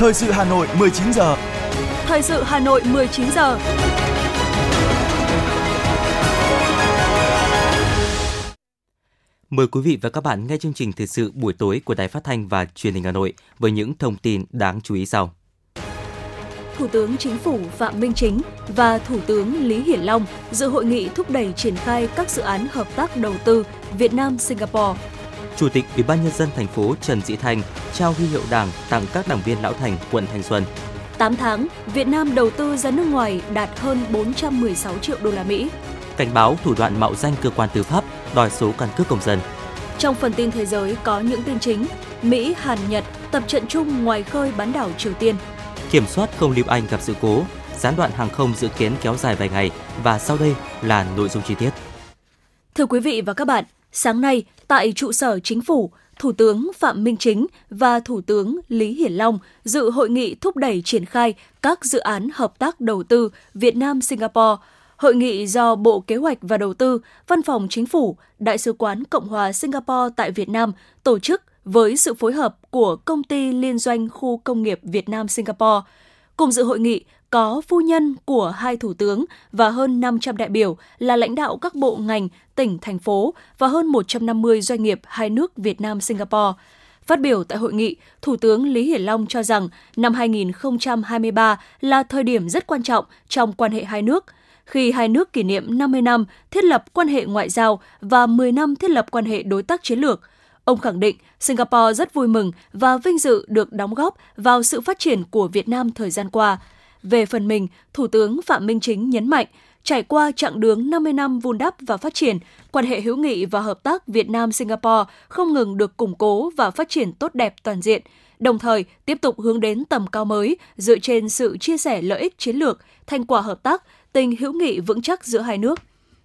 Thời sự Hà Nội 19 giờ. Thời sự Hà Nội 19 giờ. Mời quý vị và các bạn nghe chương trình thời sự buổi tối của Đài Phát thanh và Truyền hình Hà Nội với những thông tin đáng chú ý sau. Thủ tướng Chính phủ Phạm Minh Chính và Thủ tướng Lý Hiển Long dự hội nghị thúc đẩy triển khai các dự án hợp tác đầu tư Việt Nam Singapore. Chủ tịch Ủy ban nhân dân thành phố Trần Sĩ Thanh trao huy hiệu Đảng tặng các đảng viên lão thành quận Thanh Xuân. 8 tháng, Việt Nam đầu tư ra nước ngoài đạt hơn 416 triệu đô la Mỹ. Cảnh báo thủ đoạn mạo danh cơ quan tư pháp đòi số căn cước công dân. Trong phần tin thế giới có những tin chính, Mỹ, Hàn, Nhật tập trận chung ngoài khơi bán đảo Triều Tiên. Kiểm soát không lưu Anh gặp sự cố, gián đoạn hàng không dự kiến kéo dài vài ngày và sau đây là nội dung chi tiết. Thưa quý vị và các bạn, sáng nay tại trụ sở chính phủ, Thủ tướng Phạm Minh Chính và Thủ tướng Lý Hiển Long dự hội nghị thúc đẩy triển khai các dự án hợp tác đầu tư Việt Nam Singapore. Hội nghị do Bộ Kế hoạch và Đầu tư, Văn phòng Chính phủ, Đại sứ quán Cộng hòa Singapore tại Việt Nam tổ chức với sự phối hợp của Công ty Liên doanh Khu Công nghiệp Việt Nam Singapore. Cùng dự hội nghị có phu nhân của hai thủ tướng và hơn 500 đại biểu là lãnh đạo các bộ ngành, tỉnh, thành phố và hơn 150 doanh nghiệp hai nước Việt Nam Singapore. Phát biểu tại hội nghị, Thủ tướng Lý Hiển Long cho rằng năm 2023 là thời điểm rất quan trọng trong quan hệ hai nước khi hai nước kỷ niệm 50 năm thiết lập quan hệ ngoại giao và 10 năm thiết lập quan hệ đối tác chiến lược. Ông khẳng định Singapore rất vui mừng và vinh dự được đóng góp vào sự phát triển của Việt Nam thời gian qua. Về phần mình, Thủ tướng Phạm Minh Chính nhấn mạnh, trải qua chặng đường 50 năm vun đắp và phát triển, quan hệ hữu nghị và hợp tác Việt Nam Singapore không ngừng được củng cố và phát triển tốt đẹp toàn diện, đồng thời tiếp tục hướng đến tầm cao mới dựa trên sự chia sẻ lợi ích chiến lược, thành quả hợp tác, tình hữu nghị vững chắc giữa hai nước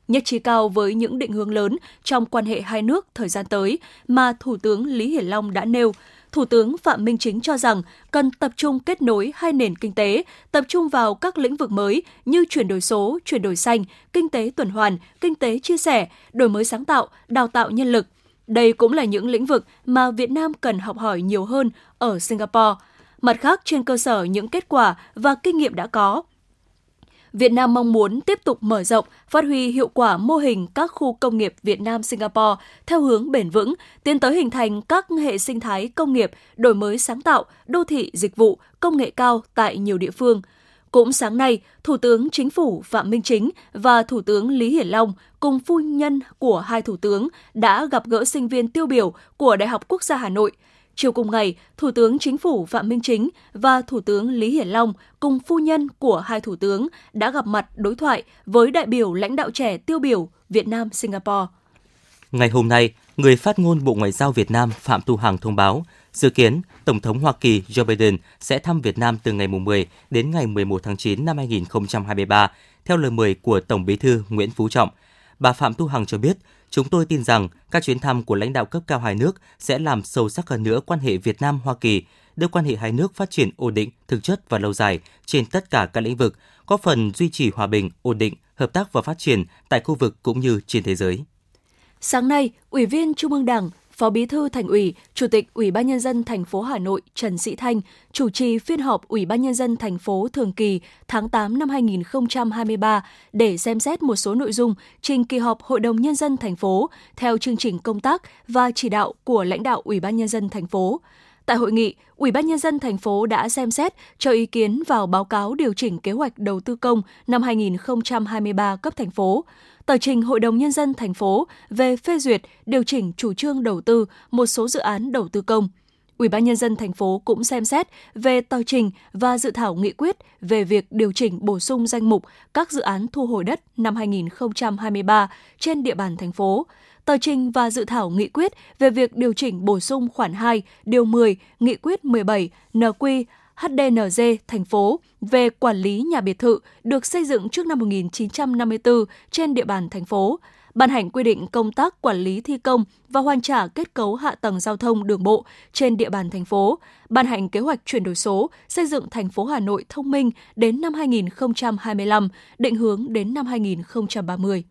nhất trí cao với những định hướng lớn trong quan hệ hai nước thời gian tới mà Thủ tướng Lý Hiển Long đã nêu. Thủ tướng Phạm Minh Chính cho rằng cần tập trung kết nối hai nền kinh tế, tập trung vào các lĩnh vực mới như chuyển đổi số, chuyển đổi xanh, kinh tế tuần hoàn, kinh tế chia sẻ, đổi mới sáng tạo, đào tạo nhân lực. Đây cũng là những lĩnh vực mà Việt Nam cần học hỏi nhiều hơn ở Singapore. Mặt khác, trên cơ sở những kết quả và kinh nghiệm đã có, Việt Nam mong muốn tiếp tục mở rộng, phát huy hiệu quả mô hình các khu công nghiệp Việt Nam Singapore theo hướng bền vững, tiến tới hình thành các hệ sinh thái công nghiệp, đổi mới sáng tạo, đô thị dịch vụ, công nghệ cao tại nhiều địa phương. Cũng sáng nay, Thủ tướng Chính phủ Phạm Minh Chính và Thủ tướng Lý Hiển Long cùng phu nhân của hai thủ tướng đã gặp gỡ sinh viên tiêu biểu của Đại học Quốc gia Hà Nội – Chiều cùng ngày, Thủ tướng Chính phủ Phạm Minh Chính và Thủ tướng Lý Hiển Long cùng phu nhân của hai thủ tướng đã gặp mặt đối thoại với đại biểu lãnh đạo trẻ tiêu biểu Việt Nam Singapore. Ngày hôm nay, người phát ngôn Bộ Ngoại giao Việt Nam Phạm Thu Hằng thông báo Dự kiến, Tổng thống Hoa Kỳ Joe Biden sẽ thăm Việt Nam từ ngày 10 đến ngày 11 tháng 9 năm 2023, theo lời mời của Tổng bí thư Nguyễn Phú Trọng. Bà Phạm Thu Hằng cho biết, Chúng tôi tin rằng các chuyến thăm của lãnh đạo cấp cao hai nước sẽ làm sâu sắc hơn nữa quan hệ Việt Nam Hoa Kỳ, đưa quan hệ hai nước phát triển ổn định, thực chất và lâu dài trên tất cả các lĩnh vực, góp phần duy trì hòa bình, ổn định, hợp tác và phát triển tại khu vực cũng như trên thế giới. Sáng nay, Ủy viên Trung ương Đảng, Phó Bí thư Thành ủy, Chủ tịch Ủy ban nhân dân thành phố Hà Nội Trần Sĩ Thanh chủ trì phiên họp Ủy ban nhân dân thành phố thường kỳ tháng 8 năm 2023 để xem xét một số nội dung trình kỳ họp Hội đồng nhân dân thành phố theo chương trình công tác và chỉ đạo của lãnh đạo Ủy ban nhân dân thành phố. Tại hội nghị, Ủy ban nhân dân thành phố đã xem xét cho ý kiến vào báo cáo điều chỉnh kế hoạch đầu tư công năm 2023 cấp thành phố tờ trình Hội đồng Nhân dân thành phố về phê duyệt điều chỉnh chủ trương đầu tư một số dự án đầu tư công. Ủy ban nhân dân thành phố cũng xem xét về tờ trình và dự thảo nghị quyết về việc điều chỉnh bổ sung danh mục các dự án thu hồi đất năm 2023 trên địa bàn thành phố. Tờ trình và dự thảo nghị quyết về việc điều chỉnh bổ sung khoản 2, điều 10, nghị quyết 17 NQ HDNG thành phố về quản lý nhà biệt thự được xây dựng trước năm 1954 trên địa bàn thành phố, ban hành quy định công tác quản lý thi công và hoàn trả kết cấu hạ tầng giao thông đường bộ trên địa bàn thành phố, ban hành kế hoạch chuyển đổi số, xây dựng thành phố Hà Nội thông minh đến năm 2025, định hướng đến năm 2030.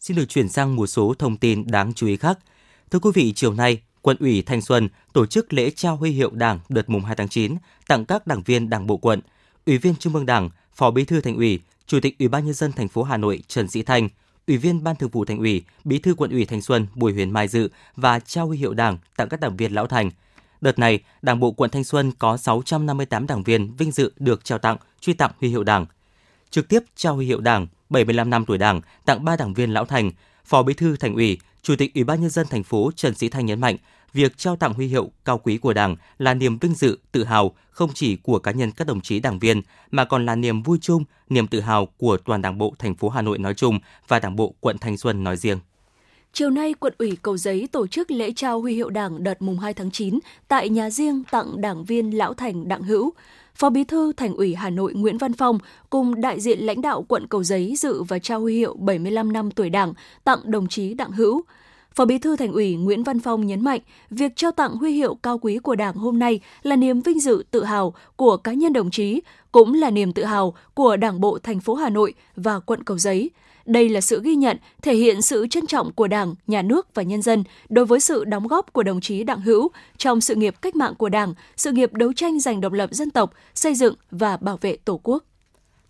Xin được chuyển sang một số thông tin đáng chú ý khác – Thưa quý vị, chiều nay, quận ủy Thanh Xuân tổ chức lễ trao huy hiệu Đảng đợt mùng 2 tháng 9 tặng các đảng viên Đảng bộ quận, Ủy viên Trung ương Đảng, Phó Bí thư Thành ủy, Chủ tịch Ủy ban nhân dân thành phố Hà Nội Trần Sĩ Thanh, Ủy viên Ban Thường vụ Thành ủy, Bí thư Quận ủy Thanh Xuân Bùi Huyền Mai dự và trao huy hiệu Đảng tặng các đảng viên lão thành. Đợt này, Đảng bộ quận Thanh Xuân có 658 đảng viên vinh dự được trao tặng, truy tặng huy hiệu Đảng. Trực tiếp trao huy hiệu Đảng 75 năm tuổi Đảng tặng 3 đảng viên lão thành, Phó Bí thư Thành ủy, Chủ tịch Ủy ban nhân dân thành phố Trần Sĩ Thanh nhấn mạnh, việc trao tặng huy hiệu cao quý của Đảng là niềm vinh dự, tự hào không chỉ của cá nhân các đồng chí đảng viên mà còn là niềm vui chung, niềm tự hào của toàn Đảng bộ thành phố Hà Nội nói chung và Đảng bộ quận Thanh Xuân nói riêng. Chiều nay, quận ủy Cầu Giấy tổ chức lễ trao huy hiệu Đảng đợt mùng 2 tháng 9 tại nhà riêng tặng đảng viên Lão Thành Đặng Hữu. Phó Bí thư Thành ủy Hà Nội Nguyễn Văn Phong cùng đại diện lãnh đạo quận Cầu Giấy dự và trao huy hiệu 75 năm tuổi Đảng tặng đồng chí Đặng Hữu. Phó Bí thư Thành ủy Nguyễn Văn Phong nhấn mạnh, việc trao tặng huy hiệu cao quý của Đảng hôm nay là niềm vinh dự tự hào của cá nhân đồng chí, cũng là niềm tự hào của Đảng bộ thành phố Hà Nội và quận Cầu Giấy. Đây là sự ghi nhận, thể hiện sự trân trọng của Đảng, Nhà nước và nhân dân đối với sự đóng góp của đồng chí Đặng Hữu trong sự nghiệp cách mạng của Đảng, sự nghiệp đấu tranh giành độc lập dân tộc, xây dựng và bảo vệ Tổ quốc.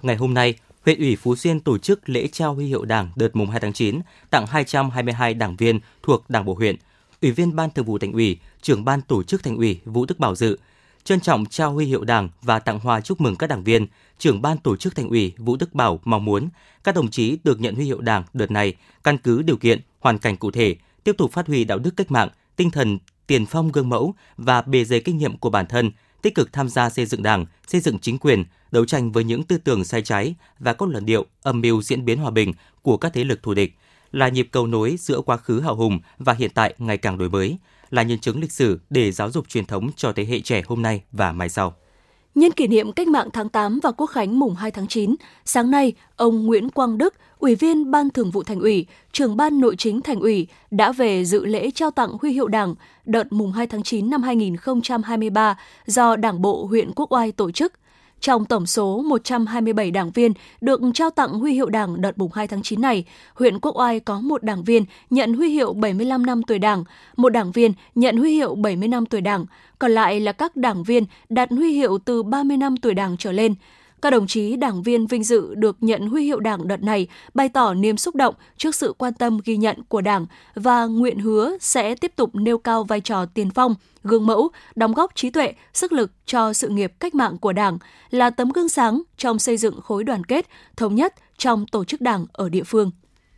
Ngày hôm nay, huyện ủy Phú Xuyên tổ chức lễ trao huy hiệu Đảng đợt mùng 2 tháng 9 tặng 222 đảng viên thuộc Đảng bộ huyện. Ủy viên Ban Thường vụ Thành ủy, trưởng ban tổ chức Thành ủy Vũ Đức Bảo dự, trân trọng trao huy hiệu Đảng và tặng hoa chúc mừng các đảng viên. Trưởng ban tổ chức Thành ủy Vũ Đức Bảo mong muốn các đồng chí được nhận huy hiệu Đảng đợt này căn cứ điều kiện, hoàn cảnh cụ thể, tiếp tục phát huy đạo đức cách mạng, tinh thần tiền phong gương mẫu và bề dày kinh nghiệm của bản thân, tích cực tham gia xây dựng Đảng, xây dựng chính quyền, đấu tranh với những tư tưởng sai trái và các luận điệu âm mưu diễn biến hòa bình của các thế lực thù địch, là nhịp cầu nối giữa quá khứ hào hùng và hiện tại ngày càng đổi mới, là nhân chứng lịch sử để giáo dục truyền thống cho thế hệ trẻ hôm nay và mai sau. Nhân kỷ niệm Cách mạng tháng 8 và Quốc khánh mùng 2 tháng 9, sáng nay, ông Nguyễn Quang Đức, Ủy viên Ban Thường vụ Thành ủy, Trưởng ban Nội chính Thành ủy đã về dự lễ trao tặng huy hiệu Đảng đợt mùng 2 tháng 9 năm 2023 do Đảng bộ huyện Quốc Oai tổ chức. Trong tổng số 127 đảng viên được trao tặng huy hiệu Đảng đợt mùng 2 tháng 9 này, huyện Quốc Oai có một đảng viên nhận huy hiệu 75 năm tuổi Đảng, một đảng viên nhận huy hiệu 70 năm tuổi Đảng, còn lại là các đảng viên đạt huy hiệu từ 30 năm tuổi Đảng trở lên. Các đồng chí đảng viên vinh dự được nhận huy hiệu Đảng đợt này bày tỏ niềm xúc động trước sự quan tâm ghi nhận của Đảng và nguyện hứa sẽ tiếp tục nêu cao vai trò tiền phong, gương mẫu, đóng góp trí tuệ, sức lực cho sự nghiệp cách mạng của Đảng, là tấm gương sáng trong xây dựng khối đoàn kết, thống nhất trong tổ chức Đảng ở địa phương.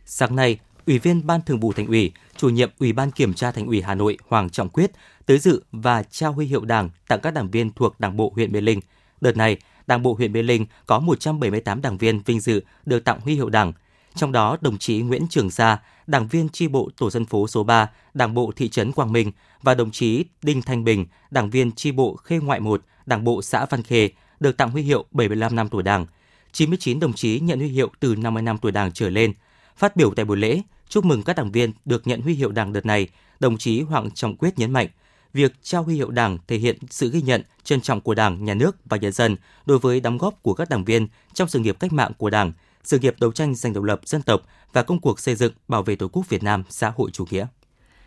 Sáng nay, Ủy viên Ban Thường vụ Thành ủy, Chủ nhiệm Ủy ban Kiểm tra Thành ủy Hà Nội Hoàng Trọng Quyết tới dự và trao huy hiệu Đảng tặng các đảng viên thuộc Đảng bộ huyện Mê Linh. Đợt này, Đảng bộ huyện Mê Linh có 178 đảng viên vinh dự được tặng huy hiệu Đảng. Trong đó, đồng chí Nguyễn Trường Sa, đảng viên tri bộ tổ dân phố số 3, Đảng bộ thị trấn Quang Minh và đồng chí Đinh Thanh Bình, đảng viên tri bộ Khê Ngoại 1, Đảng bộ xã Văn Khê được tặng huy hiệu 75 năm tuổi Đảng. 99 đồng chí nhận huy hiệu từ 50 năm tuổi Đảng trở lên. Phát biểu tại buổi lễ, chúc mừng các đảng viên được nhận huy hiệu Đảng đợt này, đồng chí Hoàng Trọng Quyết nhấn mạnh, việc trao huy hiệu Đảng thể hiện sự ghi nhận, trân trọng của Đảng, Nhà nước và nhân dân đối với đóng góp của các đảng viên trong sự nghiệp cách mạng của Đảng, sự nghiệp đấu tranh giành độc lập dân tộc và công cuộc xây dựng bảo vệ Tổ quốc Việt Nam xã hội chủ nghĩa.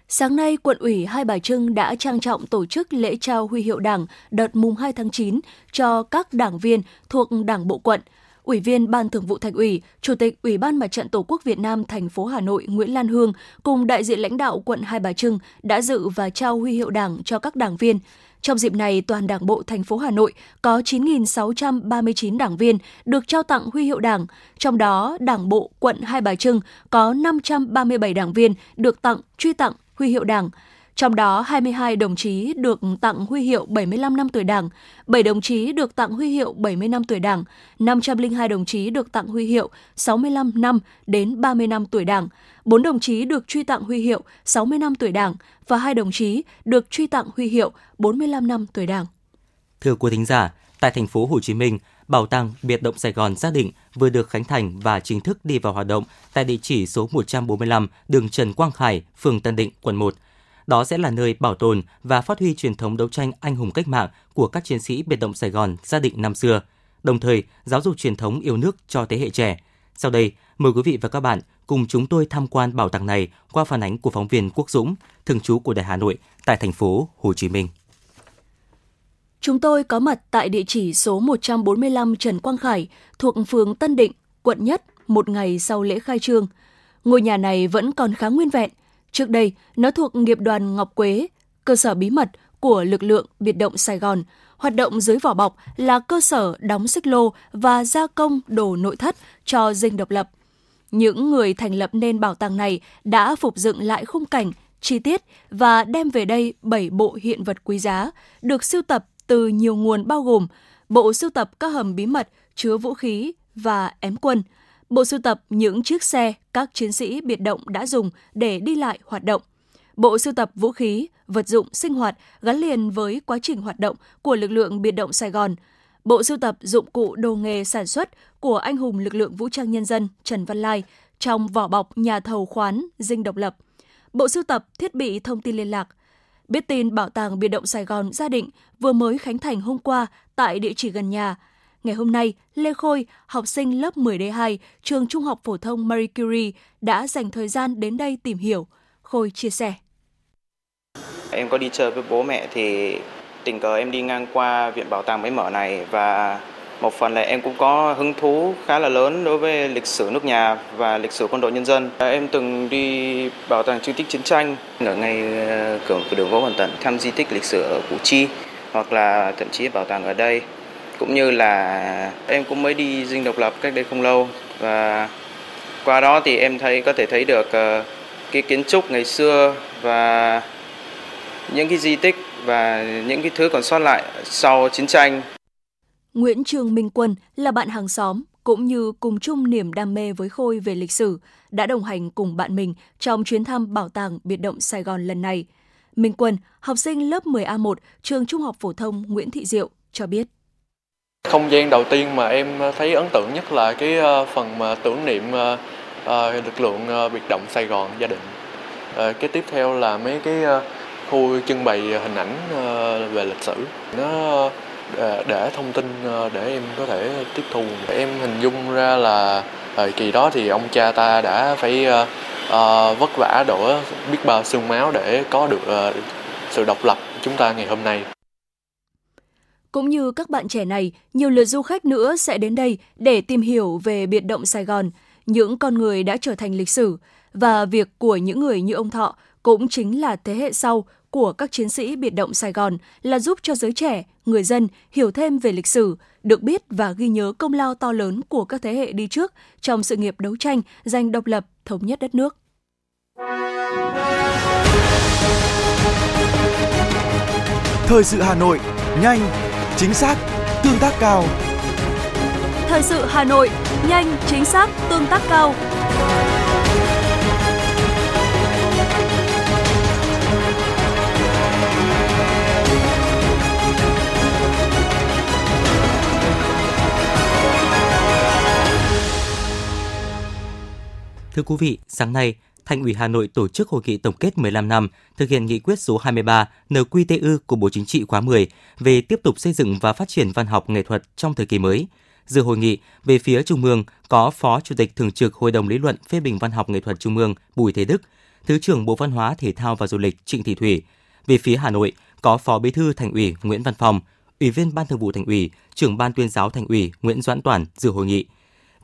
Sáng nay, quận ủy Hai Bà Trưng đã trang trọng tổ chức lễ trao huy hiệu Đảng đợt mùng 2 tháng 9 cho các đảng viên thuộc Đảng bộ quận – Ủy viên Ban Thường vụ Thành ủy, Chủ tịch Ủy ban Mặt trận Tổ quốc Việt Nam thành phố Hà Nội Nguyễn Lan Hương cùng đại diện lãnh đạo quận Hai Bà Trưng đã dự và trao huy hiệu Đảng cho các đảng viên. Trong dịp này, toàn Đảng bộ thành phố Hà Nội có 9.639 đảng viên được trao tặng huy hiệu Đảng, trong đó Đảng bộ quận Hai Bà Trưng có 537 đảng viên được tặng truy tặng huy hiệu Đảng. Trong đó, 22 đồng chí được tặng huy hiệu 75 năm tuổi Đảng, 7 đồng chí được tặng huy hiệu 70 năm tuổi Đảng, 502 đồng chí được tặng huy hiệu 65 năm đến 30 năm tuổi Đảng, 4 đồng chí được truy tặng huy hiệu 60 năm tuổi Đảng và 2 đồng chí được truy tặng huy hiệu 45 năm tuổi Đảng. Thưa quý thính giả, tại thành phố Hồ Chí Minh, Bảo tàng Biệt động Sài Gòn xác định vừa được khánh thành và chính thức đi vào hoạt động tại địa chỉ số 145 đường Trần Quang Khải, phường Tân Định, quận 1. Đó sẽ là nơi bảo tồn và phát huy truyền thống đấu tranh anh hùng cách mạng của các chiến sĩ biệt động Sài Gòn gia định năm xưa, đồng thời giáo dục truyền thống yêu nước cho thế hệ trẻ. Sau đây, mời quý vị và các bạn cùng chúng tôi tham quan bảo tàng này qua phản ánh của phóng viên Quốc Dũng, thường trú của Đài Hà Nội tại thành phố Hồ Chí Minh. Chúng tôi có mặt tại địa chỉ số 145 Trần Quang Khải thuộc phường Tân Định, quận Nhất một ngày sau lễ khai trương. Ngôi nhà này vẫn còn khá nguyên vẹn. Trước đây, nó thuộc nghiệp đoàn Ngọc Quế, cơ sở bí mật của lực lượng biệt động Sài Gòn, hoạt động dưới vỏ bọc là cơ sở đóng xích lô và gia công đồ nội thất cho dinh độc lập. Những người thành lập nên bảo tàng này đã phục dựng lại khung cảnh, chi tiết và đem về đây 7 bộ hiện vật quý giá, được sưu tập từ nhiều nguồn bao gồm bộ sưu tập các hầm bí mật chứa vũ khí và ém quân, bộ sưu tập những chiếc xe các chiến sĩ biệt động đã dùng để đi lại hoạt động, bộ sưu tập vũ khí, vật dụng sinh hoạt gắn liền với quá trình hoạt động của lực lượng biệt động Sài Gòn, bộ sưu tập dụng cụ đồ nghề sản xuất của anh hùng lực lượng vũ trang nhân dân Trần Văn Lai trong vỏ bọc nhà thầu khoán dinh độc lập, bộ sưu tập thiết bị thông tin liên lạc, Biết tin Bảo tàng Biệt động Sài Gòn gia định vừa mới khánh thành hôm qua tại địa chỉ gần nhà. Ngày hôm nay, Lê Khôi, học sinh lớp 10D2, trường Trung học phổ thông Marie Curie đã dành thời gian đến đây tìm hiểu. Khôi chia sẻ. Em có đi chơi với bố mẹ thì tình cờ em đi ngang qua viện bảo tàng mới mở này và một phần là em cũng có hứng thú khá là lớn đối với lịch sử nước nhà và lịch sử quân đội nhân dân. Em từng đi bảo tàng di tích chiến tranh ở ngay ờ, cửa đường Võ Văn Tần thăm di tích lịch sử ở Củ Chi hoặc là thậm chí bảo tàng ở đây cũng như là em cũng mới đi dinh độc lập cách đây không lâu và qua đó thì em thấy có thể thấy được ờ, cái kiến trúc ngày xưa và những cái di tích và những cái thứ còn sót lại sau chiến tranh Nguyễn Trường Minh Quân là bạn hàng xóm cũng như cùng chung niềm đam mê với Khôi về lịch sử, đã đồng hành cùng bạn mình trong chuyến thăm Bảo tàng Biệt động Sài Gòn lần này. Minh Quân, học sinh lớp 10A1, trường Trung học phổ thông Nguyễn Thị Diệu, cho biết. Không gian đầu tiên mà em thấy ấn tượng nhất là cái ờ, phần mà tưởng niệm ờ, ờ, lực lượng biệt động Sài Gòn gia đình. Cái tiếp theo là mấy cái khu trưng bày hình ảnh về lịch sử. Nó để, thông tin để em có thể tiếp thu em hình dung ra là thời kỳ đó thì ông cha ta đã phải vất vả đổ biết bao xương máu để có được sự độc lập chúng ta ngày hôm nay cũng như các bạn trẻ này, nhiều lượt du khách nữa sẽ đến đây để tìm hiểu về biệt động Sài Gòn, những con người đã trở thành lịch sử và việc của những người như ông Thọ cũng chính là thế hệ sau của các chiến sĩ biệt động Sài Gòn là giúp cho giới trẻ, người dân hiểu thêm về lịch sử, được biết và ghi nhớ công lao to lớn của các thế hệ đi trước trong sự nghiệp đấu tranh giành độc lập, thống nhất đất nước. Thời sự Hà Nội, nhanh, chính xác, tương tác cao. Thời sự Hà Nội, nhanh, chính xác, tương tác cao. Thưa quý vị, sáng nay, Thành ủy Hà Nội tổ chức hội nghị tổng kết 15 năm thực hiện nghị quyết số 23 NQTU của Bộ Chính trị khóa 10 về tiếp tục xây dựng và phát triển văn học nghệ thuật trong thời kỳ mới. Dự hội nghị, về phía Trung ương có Phó Chủ tịch Thường trực Hội đồng Lý luận phê bình văn học nghệ thuật Trung ương Bùi Thế Đức, Thứ trưởng Bộ Văn hóa Thể thao và Du lịch Trịnh Thị Thủy. Về phía Hà Nội có Phó Bí thư Thành ủy Nguyễn Văn Phòng, Ủy viên Ban Thường vụ Thành ủy, Trưởng Ban Tuyên giáo Thành ủy Nguyễn Doãn Toàn dự hội nghị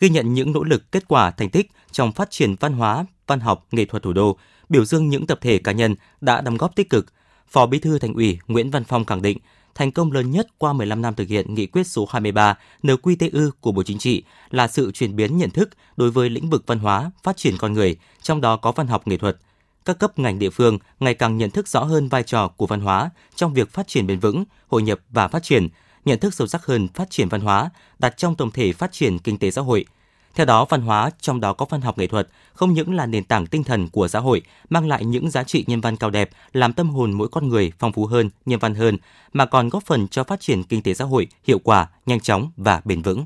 ghi nhận những nỗ lực, kết quả, thành tích trong phát triển văn hóa, văn học, nghệ thuật thủ đô, biểu dương những tập thể cá nhân đã đóng góp tích cực. Phó Bí thư Thành ủy Nguyễn Văn Phong khẳng định, thành công lớn nhất qua 15 năm thực hiện nghị quyết số 23 NQTU của Bộ Chính trị là sự chuyển biến nhận thức đối với lĩnh vực văn hóa, phát triển con người, trong đó có văn học nghệ thuật. Các cấp ngành địa phương ngày càng nhận thức rõ hơn vai trò của văn hóa trong việc phát triển bền vững, hội nhập và phát triển, nhận thức sâu sắc hơn phát triển văn hóa, đặt trong tổng thể phát triển kinh tế xã hội. Theo đó, văn hóa, trong đó có văn học nghệ thuật, không những là nền tảng tinh thần của xã hội, mang lại những giá trị nhân văn cao đẹp, làm tâm hồn mỗi con người phong phú hơn, nhân văn hơn, mà còn góp phần cho phát triển kinh tế xã hội hiệu quả, nhanh chóng và bền vững.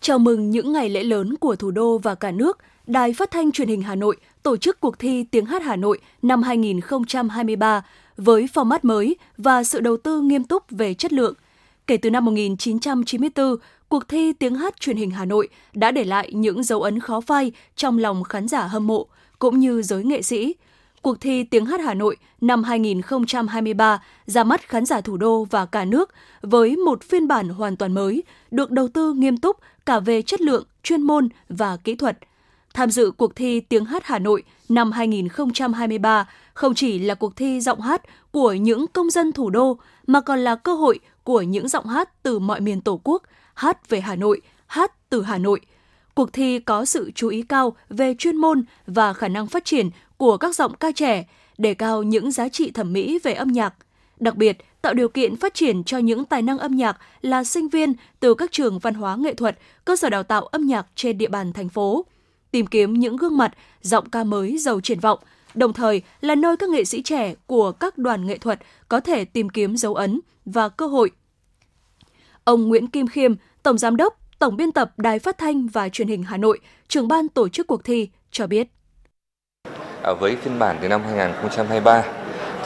Chào mừng những ngày lễ lớn của thủ đô và cả nước, Đài Phát thanh Truyền hình Hà Nội tổ chức cuộc thi Tiếng hát Hà Nội năm 2023 với format mới và sự đầu tư nghiêm túc về chất lượng – Kể từ năm 1994, cuộc thi tiếng hát truyền hình Hà Nội đã để lại những dấu ấn khó phai trong lòng khán giả hâm mộ cũng như giới nghệ sĩ. Cuộc thi Tiếng hát Hà Nội năm 2023 ra mắt khán giả thủ đô và cả nước với một phiên bản hoàn toàn mới, được đầu tư nghiêm túc cả về chất lượng, chuyên môn và kỹ thuật. Tham dự cuộc thi Tiếng hát Hà Nội năm 2023 không chỉ là cuộc thi giọng hát của những công dân thủ đô mà còn là cơ hội của những giọng hát từ mọi miền Tổ quốc hát về Hà Nội, hát từ Hà Nội. Cuộc thi có sự chú ý cao về chuyên môn và khả năng phát triển của các giọng ca trẻ, đề cao những giá trị thẩm mỹ về âm nhạc. Đặc biệt, tạo điều kiện phát triển cho những tài năng âm nhạc là sinh viên từ các trường văn hóa nghệ thuật, cơ sở đào tạo âm nhạc trên địa bàn thành phố. Tìm kiếm những gương mặt, giọng ca mới giàu triển vọng, đồng thời là nơi các nghệ sĩ trẻ của các đoàn nghệ thuật có thể tìm kiếm dấu ấn và cơ hội. Ông Nguyễn Kim Khiêm, Tổng Giám đốc, Tổng biên tập Đài Phát thanh và Truyền hình Hà Nội, trưởng ban tổ chức cuộc thi cho biết. À, với phiên bản từ năm 2023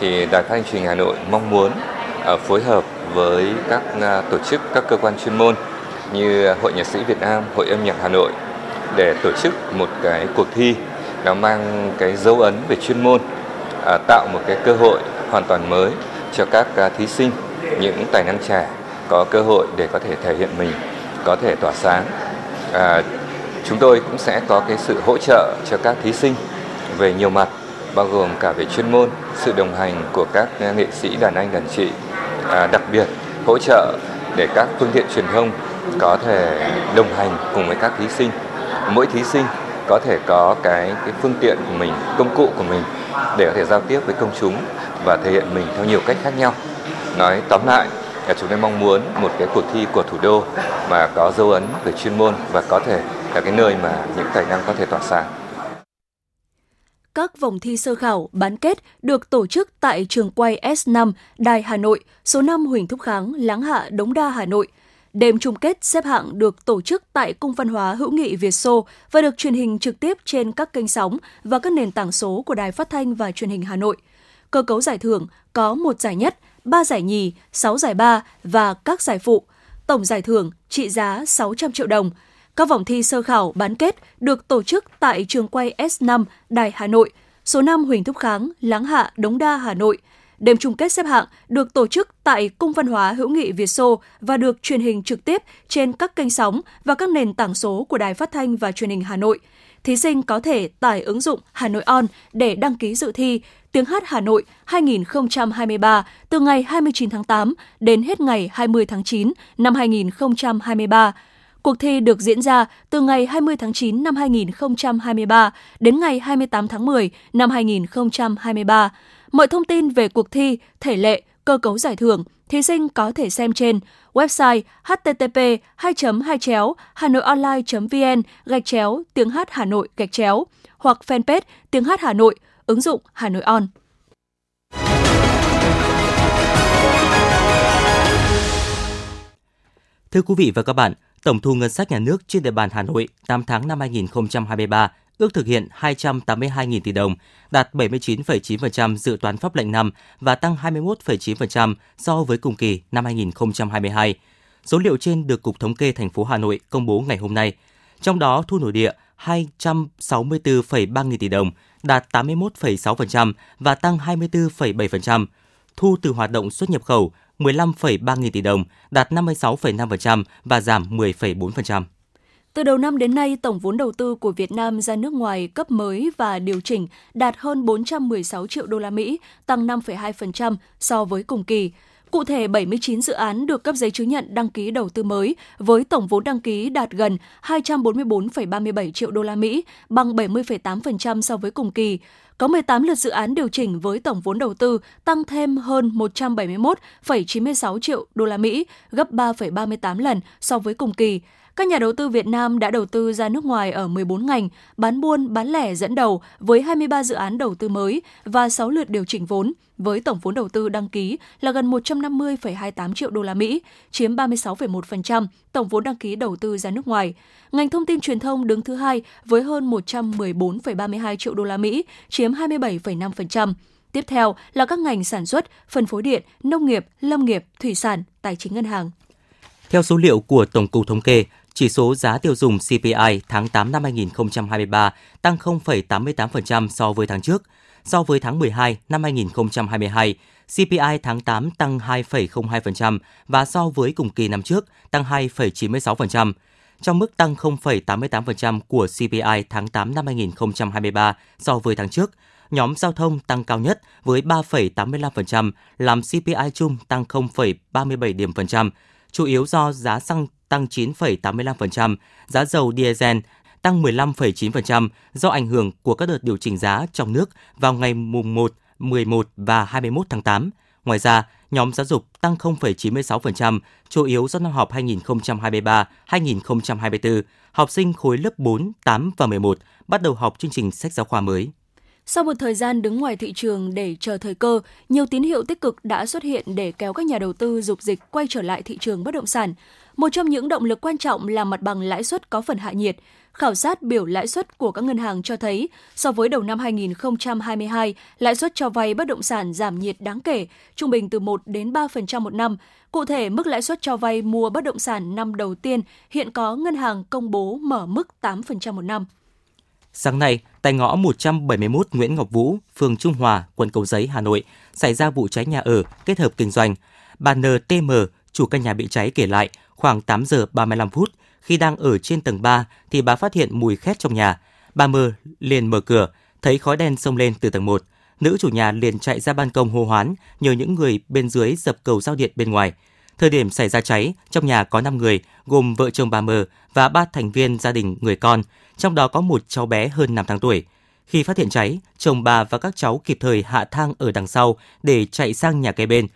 thì Đài Phát thanh Truyền hình Hà Nội mong muốn à, phối hợp với các à, tổ chức, các cơ quan chuyên môn như Hội Nhạc sĩ Việt Nam, Hội âm nhạc Hà Nội để tổ chức một cái cuộc thi nó mang cái dấu ấn về chuyên môn, à, tạo một cái cơ hội hoàn toàn mới cho các à, thí sinh, những tài năng trẻ có cơ hội để có thể thể hiện mình, có thể tỏa sáng. À, chúng tôi cũng sẽ có cái sự hỗ trợ cho các thí sinh về nhiều mặt, bao gồm cả về chuyên môn, sự đồng hành của các à, nghệ sĩ đàn anh đàn chị, à, đặc biệt hỗ trợ để các phương tiện truyền thông có thể đồng hành cùng với các thí sinh. Mỗi thí sinh có thể có cái cái phương tiện của mình, công cụ của mình để có thể giao tiếp với công chúng và thể hiện mình theo nhiều cách khác nhau. Nói tóm lại chúng tôi mong muốn một cái cuộc thi của thủ đô mà có dấu ấn về chuyên môn và có thể là cái nơi mà những tài năng có thể tỏa sáng. Các vòng thi sơ khảo bán kết được tổ chức tại trường quay S5 Đài Hà Nội, số 5 Huỳnh Thúc Kháng, Láng Hạ, Đống Đa, Hà Nội. Đêm chung kết xếp hạng được tổ chức tại Cung văn hóa hữu nghị Việt Xô và được truyền hình trực tiếp trên các kênh sóng và các nền tảng số của Đài Phát thanh và Truyền hình Hà Nội. Cơ cấu giải thưởng có một giải nhất, 3 giải nhì, 6 giải ba và các giải phụ. Tổng giải thưởng trị giá 600 triệu đồng. Các vòng thi sơ khảo bán kết được tổ chức tại trường quay S5 Đài Hà Nội, số 5 Huỳnh Thúc Kháng, Láng Hạ, Đống Đa, Hà Nội. Đêm chung kết xếp hạng được tổ chức tại Cung văn hóa hữu nghị Việt Xô và được truyền hình trực tiếp trên các kênh sóng và các nền tảng số của Đài Phát thanh và Truyền hình Hà Nội. Thí sinh có thể tải ứng dụng Hà Nội On để đăng ký dự thi, Tiếng hát Hà Nội 2023 từ ngày 29 tháng 8 đến hết ngày 20 tháng 9 năm 2023. Cuộc thi được diễn ra từ ngày 20 tháng 9 năm 2023 đến ngày 28 tháng 10 năm 2023. Mọi thông tin về cuộc thi, thể lệ, cơ cấu giải thưởng, thí sinh có thể xem trên website http 2 2 chéo hanoionline vn gạch chéo tiếng hát Hà Nội gạch chéo hoặc fanpage tiếng hát Hà Nội – ứng dụng Hà Nội On. Thưa quý vị và các bạn, tổng thu ngân sách nhà nước trên địa bàn Hà Nội 8 tháng năm 2023 ước thực hiện 282.000 tỷ đồng, đạt 79,9% dự toán pháp lệnh năm và tăng 21,9% so với cùng kỳ năm 2022. Số liệu trên được Cục Thống kê thành phố Hà Nội công bố ngày hôm nay. Trong đó, thu nội địa 264,3 nghìn tỷ đồng, đạt 81,6% và tăng 24,7%. Thu từ hoạt động xuất nhập khẩu 15,3 nghìn tỷ đồng, đạt 56,5% và giảm 10,4%. Từ đầu năm đến nay, tổng vốn đầu tư của Việt Nam ra nước ngoài cấp mới và điều chỉnh đạt hơn 416 triệu đô la Mỹ, tăng 5,2% so với cùng kỳ. Cụ thể, 79 dự án được cấp giấy chứng nhận đăng ký đầu tư mới với tổng vốn đăng ký đạt gần 244,37 triệu đô la Mỹ, bằng 70,8% so với cùng kỳ. Có 18 lượt dự án điều chỉnh với tổng vốn đầu tư tăng thêm hơn 171,96 triệu đô la Mỹ, gấp 3,38 lần so với cùng kỳ. Các nhà đầu tư Việt Nam đã đầu tư ra nước ngoài ở 14 ngành, bán buôn, bán lẻ dẫn đầu với 23 dự án đầu tư mới và 6 lượt điều chỉnh vốn, với tổng vốn đầu tư đăng ký là gần 150,28 triệu đô la Mỹ, chiếm 36,1% tổng vốn đăng ký đầu tư ra nước ngoài. Ngành thông tin truyền thông đứng thứ hai với hơn 114,32 triệu đô la Mỹ, chiếm 27,5%. Tiếp theo là các ngành sản xuất, phân phối điện, nông nghiệp, lâm nghiệp, thủy sản, tài chính ngân hàng. Theo số liệu của Tổng cục Thống kê, chỉ số giá tiêu dùng CPI tháng 8 năm 2023 tăng 0,88% so với tháng trước. So với tháng 12 năm 2022, CPI tháng 8 tăng 2,02% và so với cùng kỳ năm trước tăng 2,96%. Trong mức tăng 0,88% của CPI tháng 8 năm 2023 so với tháng trước, nhóm giao thông tăng cao nhất với 3,85%, làm CPI chung tăng 0,37 điểm phần trăm, chủ yếu do giá xăng tăng 9,85%, giá dầu diesel tăng 15,9% do ảnh hưởng của các đợt điều chỉnh giá trong nước vào ngày mùng 1, 11 và 21 tháng 8. Ngoài ra, nhóm giáo dục tăng 0,96%, chủ yếu do năm học 2023-2024, học sinh khối lớp 4, 8 và 11 bắt đầu học chương trình sách giáo khoa mới. Sau một thời gian đứng ngoài thị trường để chờ thời cơ, nhiều tín hiệu tích cực đã xuất hiện để kéo các nhà đầu tư dục dịch quay trở lại thị trường bất động sản. Một trong những động lực quan trọng là mặt bằng lãi suất có phần hạ nhiệt. Khảo sát biểu lãi suất của các ngân hàng cho thấy, so với đầu năm 2022, lãi suất cho vay bất động sản giảm nhiệt đáng kể, trung bình từ 1 đến 3% một năm. Cụ thể, mức lãi suất cho vay mua bất động sản năm đầu tiên hiện có ngân hàng công bố mở mức 8% một năm. Sáng nay, tại ngõ 171 Nguyễn Ngọc Vũ, phường Trung Hòa, quận Cầu Giấy, Hà Nội, xảy ra vụ cháy nhà ở kết hợp kinh doanh. Bà NTM, chủ căn nhà bị cháy kể lại, khoảng 8 giờ 35 phút, khi đang ở trên tầng 3 thì bà phát hiện mùi khét trong nhà. Bà M. liền mở cửa, thấy khói đen xông lên từ tầng 1. Nữ chủ nhà liền chạy ra ban công hô hoán, nhờ những người bên dưới dập cầu giao điện bên ngoài. Thời điểm xảy ra cháy, trong nhà có 5 người, gồm vợ chồng bà Mơ và ba thành viên gia đình người con, trong đó có một cháu bé hơn 5 tháng tuổi. Khi phát hiện cháy, chồng bà và các cháu kịp thời hạ thang ở đằng sau để chạy sang nhà kế bên.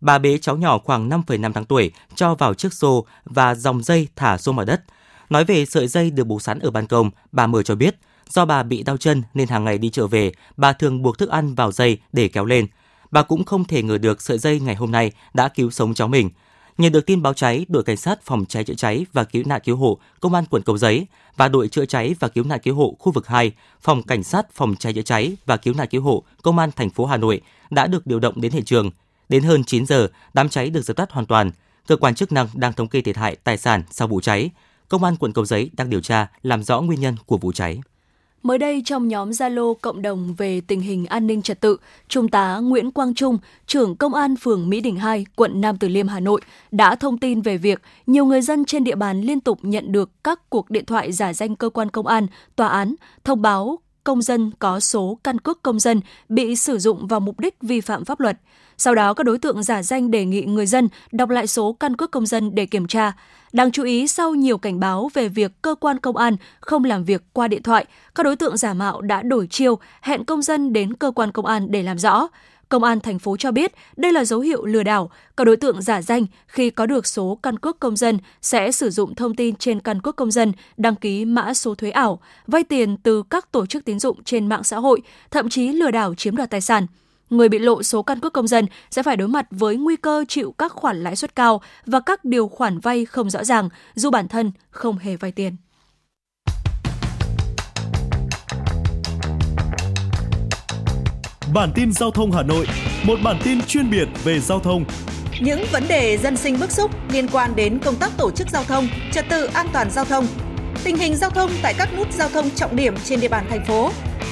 Bà bế cháu nhỏ khoảng 5,5 tháng tuổi cho vào chiếc xô và dòng dây thả xuống mặt đất. Nói về sợi dây được buộc sẵn ở ban công, bà Mơ cho biết, do bà bị đau chân nên hàng ngày đi chợ về, bà thường buộc thức ăn vào dây để kéo lên. Bà cũng không thể ngờ được sợi dây ngày hôm nay đã cứu sống cháu mình. Nhận được tin báo cháy, đội cảnh sát phòng cháy chữa cháy và cứu nạn cứu hộ công an quận Cầu Giấy và đội chữa cháy và cứu nạn cứu hộ khu vực 2, phòng cảnh sát phòng cháy chữa cháy và cứu nạn cứu hộ công an thành phố Hà Nội đã được điều động đến hiện trường. Đến hơn 9 giờ, đám cháy được dập tắt hoàn toàn. Cơ quan chức năng đang thống kê thiệt hại tài sản sau vụ cháy. Công an quận Cầu Giấy đang điều tra làm rõ nguyên nhân của vụ cháy. Mới đây trong nhóm Zalo cộng đồng về tình hình an ninh trật tự, Trung tá Nguyễn Quang Trung, trưởng công an phường Mỹ Đình 2, quận Nam Từ Liêm, Hà Nội đã thông tin về việc nhiều người dân trên địa bàn liên tục nhận được các cuộc điện thoại giả danh cơ quan công an, tòa án thông báo công dân có số căn cước công dân bị sử dụng vào mục đích vi phạm pháp luật. Sau đó, các đối tượng giả danh đề nghị người dân đọc lại số căn cước công dân để kiểm tra. Đáng chú ý, sau nhiều cảnh báo về việc cơ quan công an không làm việc qua điện thoại, các đối tượng giả mạo đã đổi chiêu, hẹn công dân đến cơ quan công an để làm rõ. Công an thành phố cho biết đây là dấu hiệu lừa đảo. Các đối tượng giả danh khi có được số căn cước công dân sẽ sử dụng thông tin trên căn cước công dân đăng ký mã số thuế ảo, vay tiền từ các tổ chức tín dụng trên mạng xã hội, thậm chí lừa đảo chiếm đoạt tài sản người bị lộ số căn cước công dân sẽ phải đối mặt với nguy cơ chịu các khoản lãi suất cao và các điều khoản vay không rõ ràng dù bản thân không hề vay tiền. Bản tin giao thông Hà Nội, một bản tin chuyên biệt về giao thông. Những vấn đề dân sinh bức xúc liên quan đến công tác tổ chức giao thông, trật tự an toàn giao thông, tình hình giao thông tại các nút giao thông trọng điểm trên địa bàn thành phố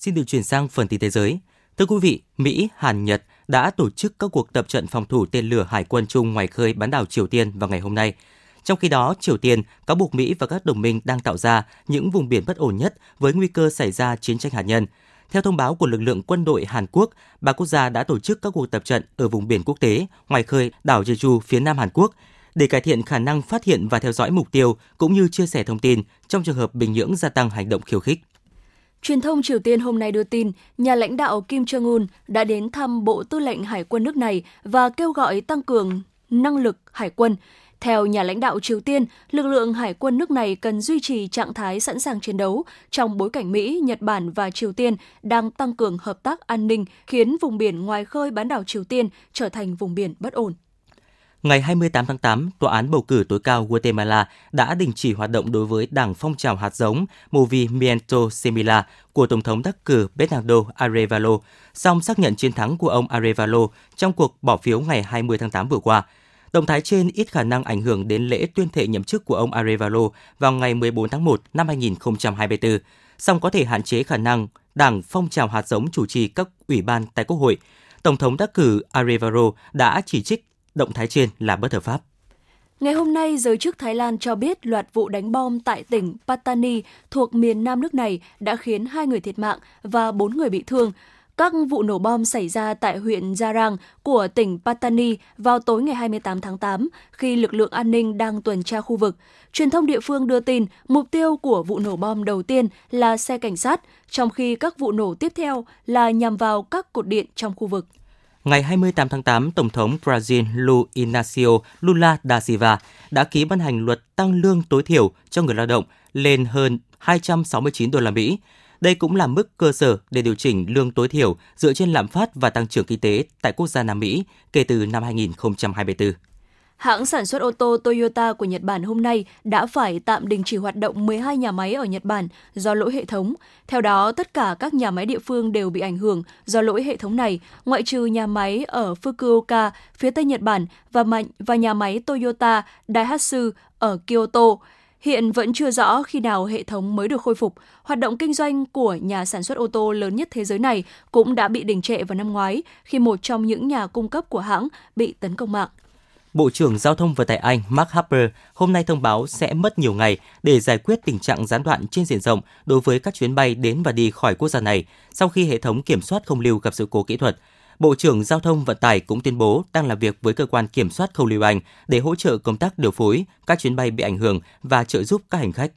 Xin được chuyển sang phần tin thế giới. Thưa quý vị, Mỹ, Hàn, Nhật đã tổ chức các cuộc tập trận phòng thủ tên lửa hải quân chung ngoài khơi bán đảo Triều Tiên vào ngày hôm nay. Trong khi đó, Triều Tiên cáo buộc Mỹ và các đồng minh đang tạo ra những vùng biển bất ổn nhất với nguy cơ xảy ra chiến tranh hạt nhân. Theo thông báo của lực lượng quân đội Hàn Quốc, ba quốc gia đã tổ chức các cuộc tập trận ở vùng biển quốc tế ngoài khơi đảo Jeju phía nam Hàn Quốc để cải thiện khả năng phát hiện và theo dõi mục tiêu cũng như chia sẻ thông tin trong trường hợp Bình Nhưỡng gia tăng hành động khiêu khích. Truyền thông Triều Tiên hôm nay đưa tin, nhà lãnh đạo Kim Jong-un đã đến thăm Bộ Tư lệnh Hải quân nước này và kêu gọi tăng cường năng lực hải quân. Theo nhà lãnh đạo Triều Tiên, lực lượng hải quân nước này cần duy trì trạng thái sẵn sàng chiến đấu trong bối cảnh Mỹ, Nhật Bản và Triều Tiên đang tăng cường hợp tác an ninh, khiến vùng biển ngoài khơi bán đảo Triều Tiên trở thành vùng biển bất ổn. Ngày 28 tháng 8, Tòa án bầu cử tối cao Guatemala đã đình chỉ hoạt động đối với Đảng Phong trào hạt giống Movimiento Semilla của Tổng thống đắc cử Bernardo Arevalo, song xác nhận chiến thắng của ông Arevalo trong cuộc bỏ phiếu ngày 20 tháng 8 vừa qua. Động thái trên ít khả năng ảnh hưởng đến lễ tuyên thệ nhậm chức của ông Arevalo vào ngày 14 tháng 1 năm 2024, song có thể hạn chế khả năng Đảng Phong trào hạt giống chủ trì các ủy ban tại Quốc hội. Tổng thống đắc cử Arevalo đã chỉ trích động thái trên là bất hợp pháp. Ngày hôm nay, giới chức Thái Lan cho biết loạt vụ đánh bom tại tỉnh Pattani thuộc miền nam nước này đã khiến hai người thiệt mạng và bốn người bị thương. Các vụ nổ bom xảy ra tại huyện Jarang của tỉnh Pattani vào tối ngày 28 tháng 8 khi lực lượng an ninh đang tuần tra khu vực. Truyền thông địa phương đưa tin mục tiêu của vụ nổ bom đầu tiên là xe cảnh sát, trong khi các vụ nổ tiếp theo là nhằm vào các cột điện trong khu vực. Ngày 28 tháng 8, Tổng thống Brazil Luiz Inácio Lula da Silva đã ký ban hành luật tăng lương tối thiểu cho người lao động lên hơn 269 đô la Mỹ. Đây cũng là mức cơ sở để điều chỉnh lương tối thiểu dựa trên lạm phát và tăng trưởng kinh tế tại quốc gia Nam Mỹ kể từ năm 2024. Hãng sản xuất ô tô Toyota của Nhật Bản hôm nay đã phải tạm đình chỉ hoạt động 12 nhà máy ở Nhật Bản do lỗi hệ thống. Theo đó, tất cả các nhà máy địa phương đều bị ảnh hưởng do lỗi hệ thống này, ngoại trừ nhà máy ở Fukuoka, phía tây Nhật Bản và, và nhà máy Toyota Daihatsu ở Kyoto. Hiện vẫn chưa rõ khi nào hệ thống mới được khôi phục. Hoạt động kinh doanh của nhà sản xuất ô tô lớn nhất thế giới này cũng đã bị đình trệ vào năm ngoái khi một trong những nhà cung cấp của hãng bị tấn công mạng. Bộ trưởng Giao thông Vận tải Anh Mark Harper hôm nay thông báo sẽ mất nhiều ngày để giải quyết tình trạng gián đoạn trên diện rộng đối với các chuyến bay đến và đi khỏi quốc gia này sau khi hệ thống kiểm soát không lưu gặp sự cố kỹ thuật. Bộ trưởng Giao thông Vận tải cũng tuyên bố đang làm việc với cơ quan kiểm soát không lưu Anh để hỗ trợ công tác điều phối, các chuyến bay bị ảnh hưởng và trợ giúp các hành khách.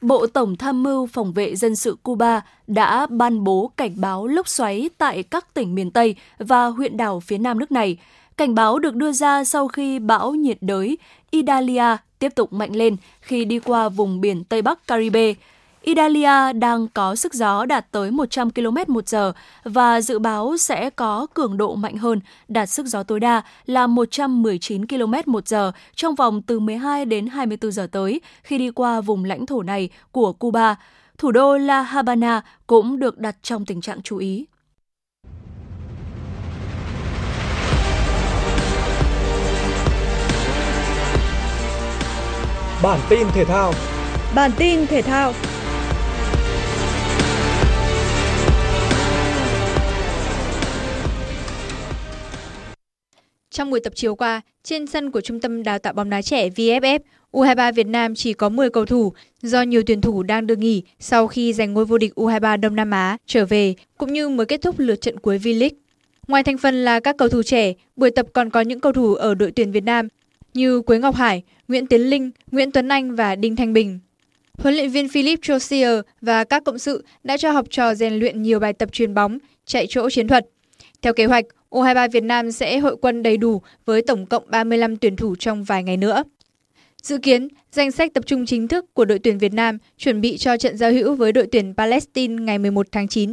Bộ Tổng tham mưu phòng vệ dân sự Cuba đã ban bố cảnh báo lốc xoáy tại các tỉnh miền Tây và huyện đảo phía nam nước này. Cảnh báo được đưa ra sau khi bão nhiệt đới Idalia tiếp tục mạnh lên khi đi qua vùng biển Tây Bắc Caribe. Idalia đang có sức gió đạt tới 100 km một giờ và dự báo sẽ có cường độ mạnh hơn, đạt sức gió tối đa là 119 km một giờ trong vòng từ 12 đến 24 giờ tới khi đi qua vùng lãnh thổ này của Cuba. Thủ đô La Habana cũng được đặt trong tình trạng chú ý. Bản tin thể thao. Bản tin thể thao. Trong buổi tập chiều qua, trên sân của Trung tâm Đào tạo bóng đá trẻ VFF, U23 Việt Nam chỉ có 10 cầu thủ do nhiều tuyển thủ đang được nghỉ sau khi giành ngôi vô địch U23 Đông Nam Á trở về, cũng như mới kết thúc lượt trận cuối V-League. Ngoài thành phần là các cầu thủ trẻ, buổi tập còn có những cầu thủ ở đội tuyển Việt Nam như Quế Ngọc Hải, Nguyễn Tiến Linh, Nguyễn Tuấn Anh và Đinh Thanh Bình. Huấn luyện viên Philip Josier và các cộng sự đã cho học trò rèn luyện nhiều bài tập truyền bóng, chạy chỗ chiến thuật. Theo kế hoạch, U23 Việt Nam sẽ hội quân đầy đủ với tổng cộng 35 tuyển thủ trong vài ngày nữa. Dự kiến, danh sách tập trung chính thức của đội tuyển Việt Nam chuẩn bị cho trận giao hữu với đội tuyển Palestine ngày 11 tháng 9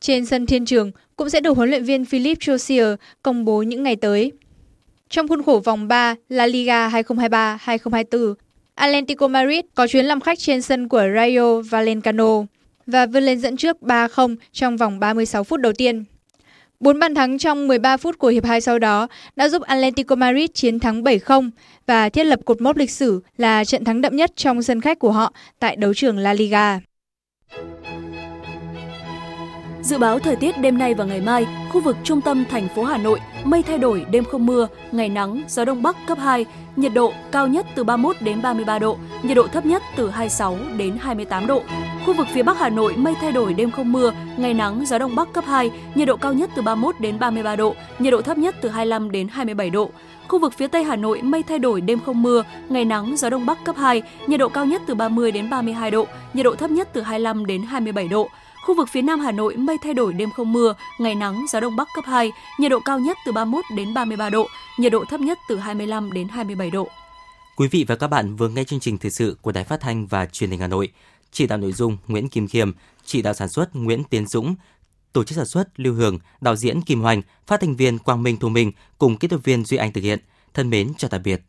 trên sân Thiên Trường cũng sẽ được huấn luyện viên Philip Josier công bố những ngày tới. Trong khuôn khổ vòng 3 La Liga 2023-2024, Atlético Madrid có chuyến làm khách trên sân của Rayo Vallecano và vươn lên dẫn trước 3-0 trong vòng 36 phút đầu tiên. Bốn bàn thắng trong 13 phút của hiệp 2 sau đó đã giúp Atlético Madrid chiến thắng 7-0 và thiết lập cột mốc lịch sử là trận thắng đậm nhất trong sân khách của họ tại đấu trường La Liga. Dự báo thời tiết đêm nay và ngày mai, khu vực trung tâm thành phố Hà Nội, mây thay đổi, đêm không mưa, ngày nắng, gió đông bắc cấp 2, nhiệt độ cao nhất từ 31 đến 33 độ, nhiệt độ thấp nhất từ 26 đến 28 độ. Khu vực phía Bắc Hà Nội mây thay đổi, đêm không mưa, ngày nắng, gió đông bắc cấp 2, nhiệt độ cao nhất từ 31 đến 33 độ, nhiệt độ thấp nhất từ 25 đến 27 độ. Khu vực phía Tây Hà Nội mây thay đổi, đêm không mưa, ngày nắng, gió đông bắc cấp 2, nhiệt độ cao nhất từ 30 đến 32 độ, nhiệt độ thấp nhất từ 25 đến 27 độ. Khu vực phía Nam Hà Nội mây thay đổi đêm không mưa, ngày nắng, gió đông bắc cấp 2, nhiệt độ cao nhất từ 31 đến 33 độ, nhiệt độ thấp nhất từ 25 đến 27 độ. Quý vị và các bạn vừa nghe chương trình thời sự của Đài Phát thanh và Truyền hình Hà Nội. Chỉ đạo nội dung Nguyễn Kim Khiêm, chỉ đạo sản xuất Nguyễn Tiến Dũng, tổ chức sản xuất Lưu Hường, đạo diễn Kim Hoành, phát thanh viên Quang Minh Thu Minh cùng kỹ thuật viên Duy Anh thực hiện. Thân mến chào tạm biệt.